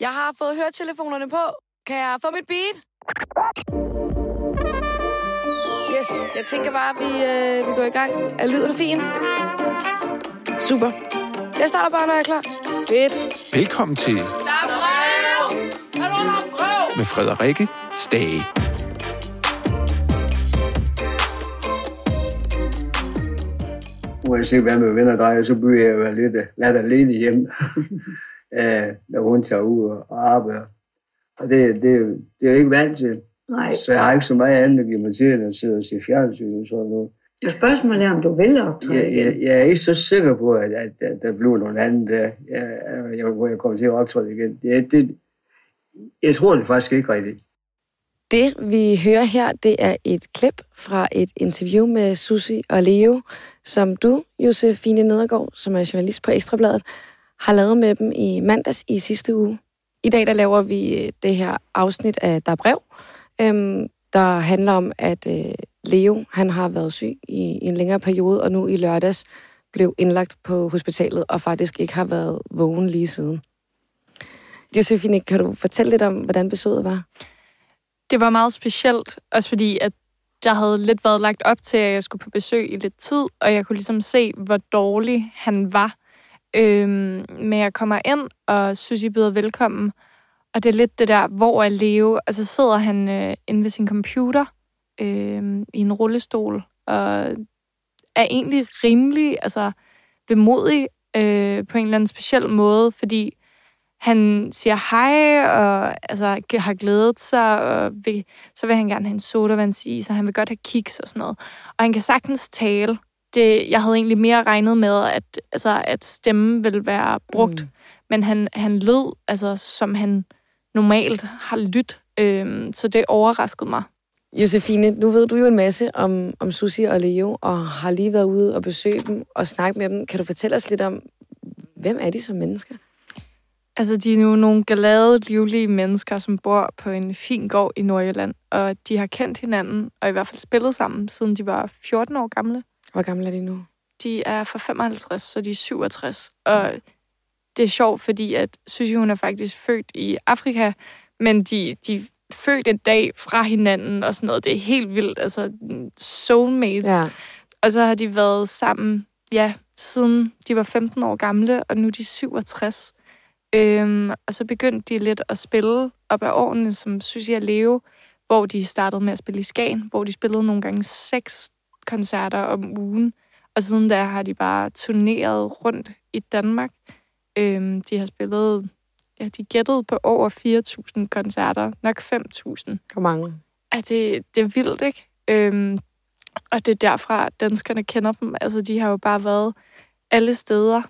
Jeg har fået høretelefonerne på. Kan jeg få mit beat? Yes, jeg tænker bare, at vi, øh, vi går i gang. Er lyden fin? Super. Jeg starter bare, når jeg er klar. Fedt. Velkommen til Der er brev! med Frederikke Stage. uanset hvad med venner drejer, så bliver jeg jo lidt, lidt alene hjem, øh, når hun tager ud og arbejder. Og det, det, det er jeg ikke vant til. Nej, Så jeg har ikke så meget andet at give mig til, end at sidde og se fjernsyn og sådan noget. det er spørgsmålet er, om du vil optræde Jeg, jeg, igen. jeg er ikke så sikker på, at, at, at der bliver nogen anden der, jeg, jeg, hvor jeg kommer til at optræde igen. Det, det, jeg tror det faktisk ikke rigtigt. Det, vi hører her, det er et klip fra et interview med Susi og Leo, som du, Josefine Nedergaard, som er journalist på Ekstrabladet, har lavet med dem i mandags i sidste uge. I dag der laver vi øh, det her afsnit af Der er brev, øhm, der handler om, at øh, Leo han har været syg i, i en længere periode, og nu i lørdags blev indlagt på hospitalet, og faktisk ikke har været vågen lige siden. Josefine, kan du fortælle lidt om, hvordan besøget var? det var meget specielt, også fordi, at der havde lidt været lagt op til, at jeg skulle på besøg i lidt tid, og jeg kunne ligesom se, hvor dårlig han var. Øhm, men jeg kommer ind, og Susie byder velkommen, og det er lidt det der, hvor er Leo? Og så sidder han øh, inde ved sin computer øh, i en rullestol, og er egentlig rimelig altså, vemodig øh, på en eller anden speciel måde, fordi han siger hej, og altså, har glædet sig, og vil, så vil han gerne have en sodavandsis, og han vil godt have kiks og sådan noget. Og han kan sagtens tale. Det, jeg havde egentlig mere regnet med, at, altså, at stemmen ville være brugt, Mm. men han, han lød, altså, som han normalt har lyttet, øhm, så det overraskede mig. Josefine, nu ved du jo en masse om, om Susi og Leo, og har lige været ude og besøge dem og snakke med dem. Kan du fortælle os lidt om, hvem er de som mennesker? Altså, de er jo nogle glade, livlige mennesker, som bor på en fin gård i Nordjylland, og de har kendt hinanden, og i hvert fald spillet sammen, siden de var 14 år gamle. Hvor gamle er de nu? De er fra 55, så de er 67. Og det er sjovt, fordi at Susie, hun er faktisk født i Afrika, men de, de er født en dag fra hinanden og sådan noget. Det er helt vildt. Altså, soulmates. Ja. Og så har de været sammen, ja, siden de var 15 år gamle, og nu er de 67. Øhm, og så begyndte de lidt at spille op ad årene, som Susie og Leo, hvor de startede med at spille i Skagen, hvor de spillede nogle gange seks koncerter om ugen. Og siden da har de bare turneret rundt i Danmark. Øhm, de har spillet, ja, de gættede på over 4.000 koncerter, nok 5.000. Hvor mange? Ja, det, det er vildt, ikke? Øhm, og det er derfra, at danskerne kender dem. Altså, de har jo bare været alle steder.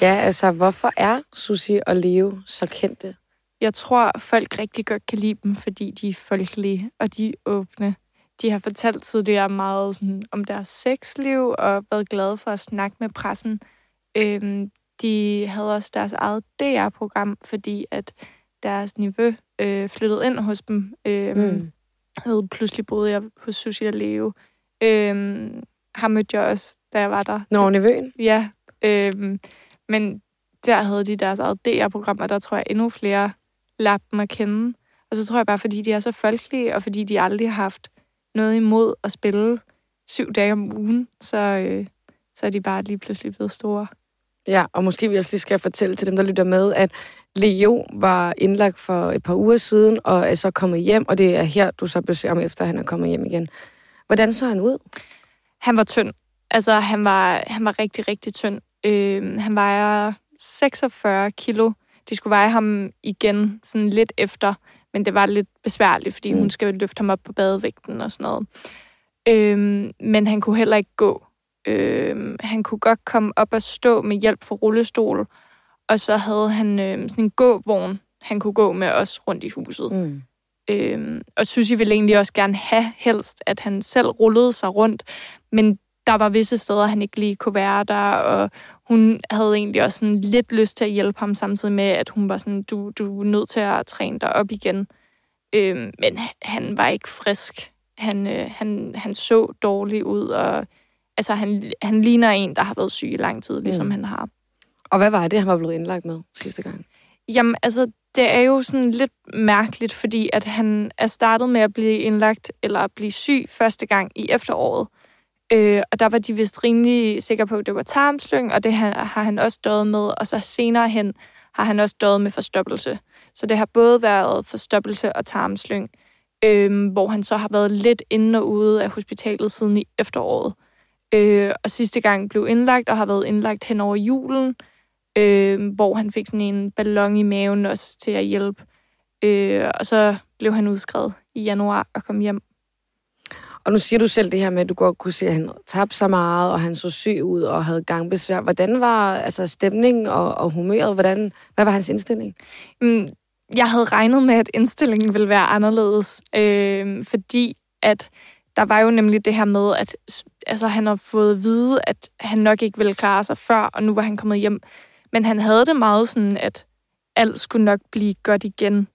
Ja, altså, hvorfor er Susi og Leo så kendte? Jeg tror, folk rigtig godt kan lide dem, fordi de er folkelige, og de er åbne. De har fortalt tidligere meget sådan, om deres sexliv, og været glade for at snakke med pressen. Øhm, de havde også deres eget DR-program, fordi at deres niveau øh, flyttede ind hos dem. Øhm, Mm. havde pludselig boet jeg hos Susie og Leo. Øhm, ham mødte jeg også, da jeg var der. Nå, nevøen? Ja, øhm, men der havde de deres eget DR-program, og der tror jeg endnu flere lærte dem at kende. Og så tror jeg bare, fordi de er så folkelige, og fordi de aldrig har haft noget imod at spille syv dage om ugen, så, øh, så er de bare lige pludselig blevet store. Ja, og måske vi også lige skal fortælle til dem, der lytter med, at Leo var indlagt for et par uger siden, og er så kommet hjem, og det er her, du så besøger ham, efter han er kommet hjem igen. Hvordan så han ud? Han var tynd. Altså, han var, han var rigtig, rigtig tynd. Øh, han vejer 46 kilo. De skulle veje ham igen sådan lidt efter, men det var lidt besværligt, fordi Mm. hun skal løfte ham op på badevægten og sådan noget. Øh, men han kunne heller ikke gå. Øh, han kunne godt komme op og stå med hjælp fra rullestol, og så havde han øh, sådan en gåvogn, han kunne gå med os rundt i huset. Mm. Øhm, og Susie ville egentlig også gerne have helst, at han selv rullede sig rundt, men der var visse steder, han ikke lige kunne være der, og hun havde egentlig også sådan lidt lyst til at hjælpe ham, samtidig med, at hun var sådan, du, du er nødt til at træne dig op igen. Øhm, men han var ikke frisk. Han, øh, han, han så dårlig ud, og altså, han, han ligner en, der har været syg i lang tid, ligesom Mm. han har. Og hvad var det, han var blevet indlagt med sidste gang? Jamen, altså, det er jo sådan lidt mærkeligt, fordi at han er startet med at blive indlagt eller at blive syg første gang i efteråret. Øh, og der var de vist rimelig sikre på, at det var tarmslyng, og det har, har han også døjet med. Og så senere hen har han også døjet med forstoppelse. Så det har både været forstoppelse og tarmslyng, øh, hvor han så har været lidt inde og ude af hospitalet siden i efteråret. Øh, og sidste gang blev indlagt og har været indlagt hen over julen, øh, hvor han fik sådan en ballon i maven også til at hjælpe. Øh, og så blev han udskrevet i januar og kom hjem. Og nu siger du selv det her med, at du godt kunne se, at han tabte så meget, og han så syg ud og havde gangbesvær. Hvordan var altså, stemningen og, og humøret? Hvordan, hvad var hans indstilling? Mm, jeg havde regnet med, at indstillingen ville være anderledes, øh, fordi at der var jo nemlig det her med, at altså, han har fået at vide, at han nok ikke ville klare sig før, og nu var han kommet hjem. Men han havde det meget sådan, at alt skulle nok blive godt igen.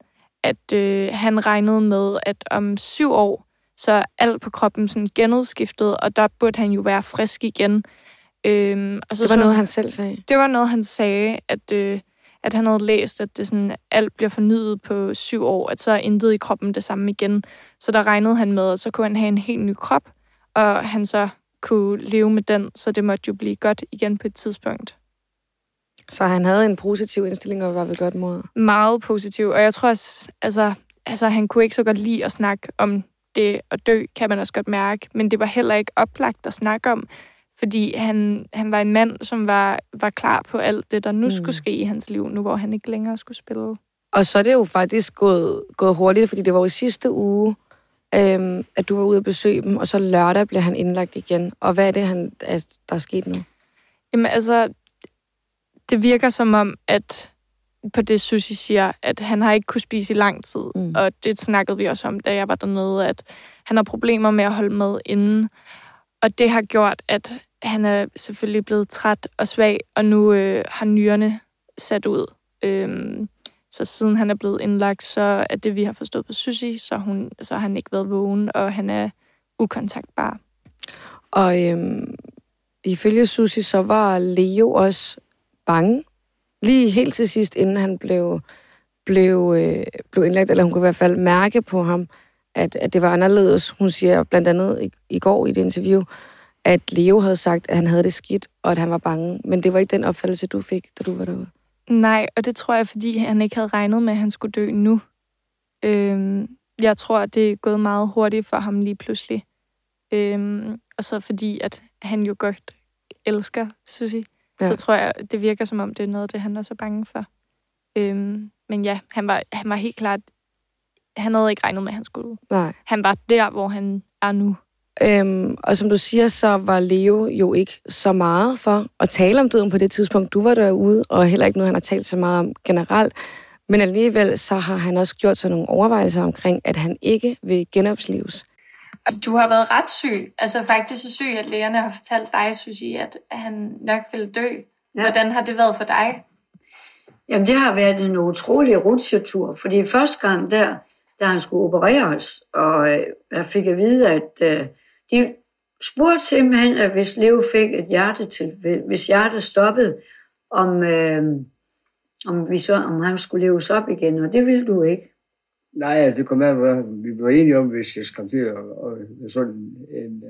At øh, han regnede med, at om syv år, så er alt på kroppen sådan genudskiftet, og der burde han jo være frisk igen. Øhm, og så, det var så, noget, han selv sagde? Det var noget, han sagde, at, øh, at han havde læst, at det sådan, alt bliver fornyet på syv år, at så er intet i kroppen det samme igen. Så der regnede han med, at så kunne han have en helt ny krop, og han så kunne leve med den, så det måtte jo blive godt igen på et tidspunkt. Så han havde en positiv indstilling og var ved godt mod? Meget positiv, og jeg tror også, altså, altså han kunne ikke så godt lide at snakke om det at dø, kan man også godt mærke, men det var heller ikke oplagt at snakke om, fordi han, han var en mand, som var, var klar på alt det, der nu mm. skulle ske i hans liv, nu hvor han ikke længere skulle spille. Og så er det jo faktisk gået, gået hurtigt, fordi det var jo sidste uge, øhm, at du var ude at besøge dem, og så lørdag blev han indlagt igen. Og hvad er det, han, der er sket nu? Jamen altså, det virker som om, at på det, Susi siger, at han har ikke kunne spise i lang tid. Mm. Og det snakkede vi også om, da jeg var dernede, at han har problemer med at holde med inden. Og det har gjort, at han er selvfølgelig blevet træt og svag, og nu øh, har nyrerne sat ud. Øhm, så siden han er blevet indlagt, så er det, vi har forstået på Susi, så, hun, så har han ikke været vågen, og han er ukontaktbar. Og øhm, ifølge Susi, så var Leo også bange lige helt til sidst, inden han blev, blev, øh, blev indlagt, eller hun kunne i hvert fald mærke på ham, at, at det var anderledes. Hun siger blandt andet i, i går i et interview, at Leo havde sagt, at han havde det skidt, og at han var bange. Men det var ikke den opfattelse, du fik, da du var derude. Nej, og det tror jeg, fordi han ikke havde regnet med, at han skulle dø nu. Øhm, jeg tror, at det er gået meget hurtigt for ham lige pludselig. Øhm, og så fordi, at han jo godt elsker Susie ja. så tror jeg, det virker som om, det er noget, det han er så bange for. Øhm, men ja, han var, han var helt klart, han havde ikke regnet med, at han skulle. Nej. Han var der, hvor han er nu. Øhm, og som du siger, så var Leo jo ikke så meget for at tale om døden på det tidspunkt, du var derude, og heller ikke noget, han har talt så meget om generelt. Men alligevel så har han også gjort sig nogle overvejelser omkring, at han ikke vil genopslives. Du har været ret syg. Altså faktisk så syg, at lægerne har fortalt dig, Susie, at han nok ville dø. Ja. Hvordan har det været for dig? Jamen, det har været en utrolig rutsjetur, fordi første gang der, da han skulle opereres, og øh, jeg fik at vide, at uh, de spurgte simpelthen, at hvis Leo fik et hjerte til, hvis hjertet stoppede, om, uh, om, vi så, om han skulle leves op igen, og det ville du ikke. Nej, altså, det kom af, vi var enige om, hvis jeg kom til at, at sådan en, en,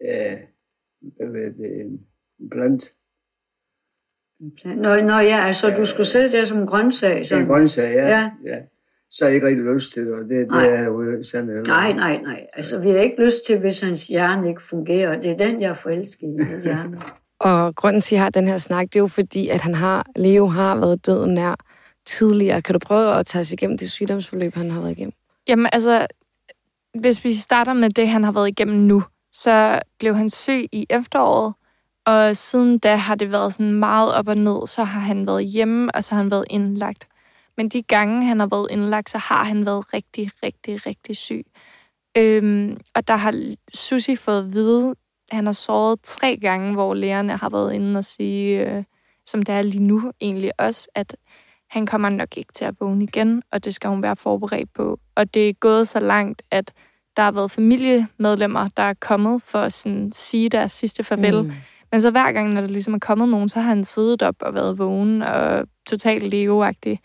uh, uh, en, en plant. Nå, nå ja, altså ja, du skulle sidde der som en grøntsag. Sådan. En grøntsag, ja. ja. ja. Så har jeg ikke rigtig lyst til det, og det, det er jo sandt. Nej, nej, nej. Altså, vi har ikke lyst til, hvis hans hjerne ikke fungerer. Det er den, jeg er forelsket i, det hjerne. og grunden til, at jeg har den her snak, det er jo fordi, at han har, Leo har været døden nær tidligere. Kan du prøve at tage os igennem det sygdomsforløb, han har været igennem? Jamen altså, hvis vi starter med det, han har været igennem nu, så blev han syg i efteråret, og siden da har det været sådan meget op og ned. Så har han været hjemme, og så har han været indlagt. Men de gange, han har været indlagt, så har han været rigtig, rigtig, rigtig syg. Øhm, og der har Susi fået at vide, at han har såret tre gange, hvor lægerne har været inde og sige, øh, som det er lige nu egentlig også, at han kommer nok ikke til at vågne igen, og det skal hun være forberedt på. Og det er gået så langt, at der har været familiemedlemmer, der er kommet for at sådan, sige deres sidste farvel. Mm. Men så hver gang, når der ligesom er kommet nogen, så har han siddet op og været vågen og totalt leveagtig.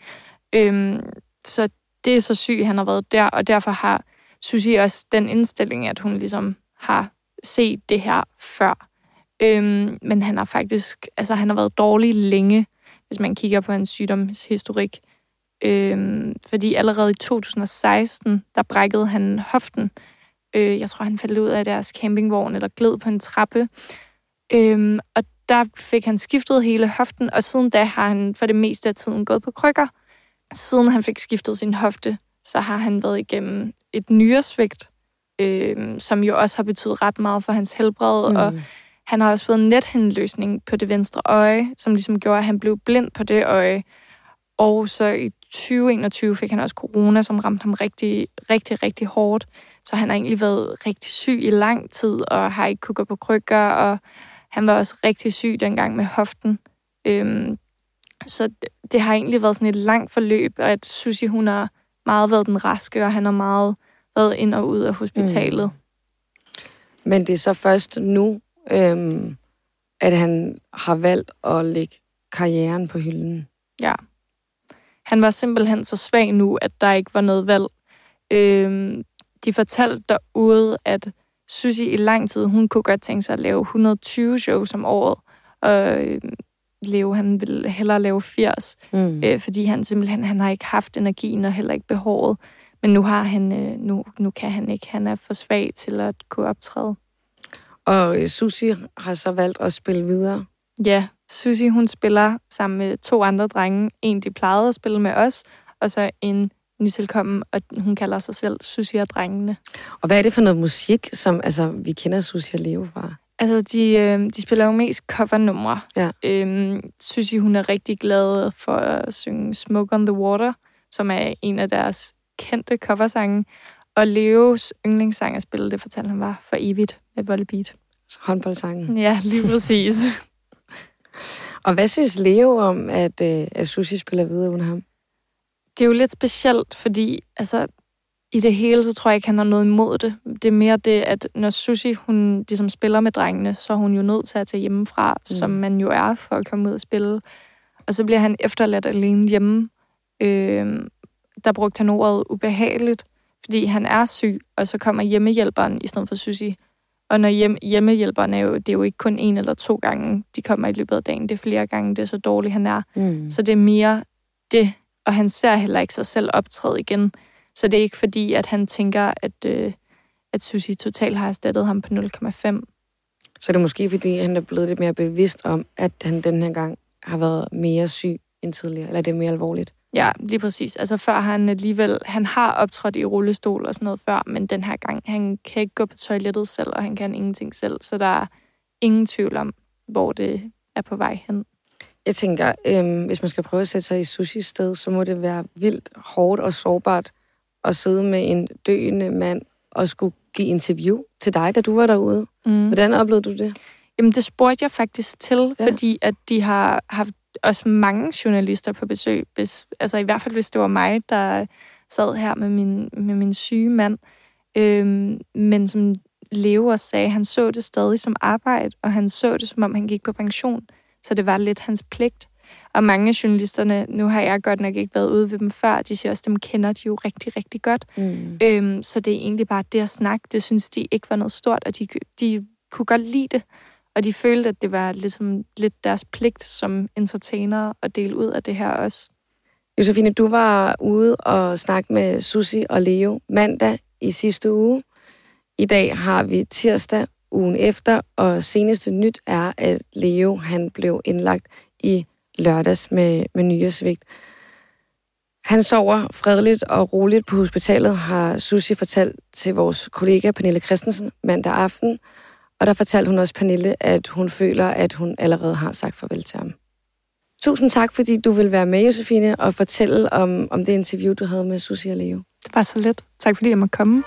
Øhm, så det er så syg, han har været der, og derfor har Susie også den indstilling, at hun ligesom har set det her før. Øhm, men han har faktisk, altså han har været dårlig længe, hvis man kigger på hans sygdomshistorik. Øhm, fordi allerede i 2016, der brækkede han hoften. Øh, jeg tror, han faldt ud af deres campingvogn eller gled på en trappe. Øhm, og der fik han skiftet hele hoften, og siden da har han for det meste af tiden gået på krykker. Siden han fik skiftet sin hofte, så har han været igennem et nyresvigt, øh, som jo også har betydet ret meget for hans helbred, mm. og han har også fået en nethenløsning på det venstre øje, som ligesom gjorde, at han blev blind på det øje. Og så i 2021 fik han også corona, som ramte ham rigtig, rigtig, rigtig hårdt. Så han har egentlig været rigtig syg i lang tid, og har ikke kunne gå på krykker, og han var også rigtig syg dengang med hoften. Øhm, så det, det har egentlig været sådan et langt forløb, og at Susie, hun har meget været den raske, og han har meget været ind og ud af hospitalet. Mm. Men det er så først nu, øhm, at han har valgt at lægge karrieren på hylden. Ja. Han var simpelthen så svag nu, at der ikke var noget valg. Øhm, de fortalte derude, at Susie i lang tid, hun kunne godt tænke sig at lave 120 shows om året. Og øhm, Leo, han ville hellere lave 80, mm. øh, fordi han simpelthen han har ikke haft energien og heller ikke behovet. Men nu har han øh, nu, nu kan han ikke. Han er for svag til at kunne optræde. Og øh, Susie har så valgt at spille videre. Ja, Susie hun spiller sammen med to andre drenge. En, de plejede at spille med os, og så en nytilkommen, og hun kalder sig selv Susie og drengene. Og hvad er det for noget musik, som altså, vi kender Susie og Leo fra? Altså, de, øh, de spiller jo mest covernumre. Ja. Øhm, Susie, hun er rigtig glad for at synge Smoke on the Water, som er en af deres kendte coversange. Og Leos yndlingssang at spille, det fortalte han var for evigt med Volbeat. Håndboldsangen. Ja, lige præcis. og hvad synes Leo om, at, øh, at Susie spiller videre uden ham? Det er jo lidt specielt, fordi altså, i det hele, så tror jeg ikke, han har noget imod det. Det er mere det, at når Susie, hun ligesom spiller med drengene, så er hun jo nødt til at tage hjemmefra, mm. som man jo er for at komme ud og spille. Og så bliver han efterladt alene hjemme. Øh, der brugte han ordet ubehageligt, fordi han er syg, og så kommer hjemmehjælperen i stedet for Susie. Og når hjem, hjemmehjælperen er jo, det er jo ikke kun en eller to gange, de kommer i løbet af dagen. Det er flere gange, det er så dårligt, han er. Mm. Så det er mere det, og han ser heller ikke sig selv optræde igen. Så det er ikke fordi, at han tænker, at, øh, at Susie totalt har erstattet ham på 0,5. Så det er måske fordi, han er blevet lidt mere bevidst om, at han den her gang har været mere syg end tidligere, eller det er mere alvorligt? Ja, lige præcis. Altså før han alligevel, han har optrådt i rullestol og sådan noget før, men den her gang, han kan ikke gå på toilettet selv, og han kan ingenting selv, så der er ingen tvivl om, hvor det er på vej hen. Jeg tænker, øhm, hvis man skal prøve at sætte sig i Sushis sted, så må det være vildt hårdt og sårbart at sidde med en døende mand og skulle give interview til dig, da du var derude. Mm. Hvordan oplevede du det? Jamen, det spurgte jeg faktisk til, ja. fordi at de har haft også mange journalister på besøg. Hvis, altså i hvert fald, hvis det var mig, der sad her med min, med min syge mand. Øhm, men som Leo også sagde, han så det stadig som arbejde, og han så det, som om han gik på pension. Så det var lidt hans pligt. Og mange af journalisterne, nu har jeg godt nok ikke været ude ved dem før, de siger også, dem kender de jo rigtig, rigtig godt. Mm. Øhm, så det er egentlig bare det at snakke, det synes de ikke var noget stort, og de, de kunne godt lide det. Og de følte, at det var ligesom lidt deres pligt som entertainer at dele ud af det her også. Josefine, du var ude og snakke med Susi og Leo mandag i sidste uge. I dag har vi tirsdag ugen efter, og seneste nyt er, at Leo han blev indlagt i lørdags med, med nyresvigt. Han sover fredeligt og roligt på hospitalet, har Susi fortalt til vores kollega Pernille Christensen mandag aften. Og der fortalte hun også Pernille, at hun føler, at hun allerede har sagt farvel til ham. Tusind tak, fordi du vil være med, Josefine, og fortælle om, om det interview, du havde med Susie og Leo. Det var så let. Tak, fordi jeg måtte komme.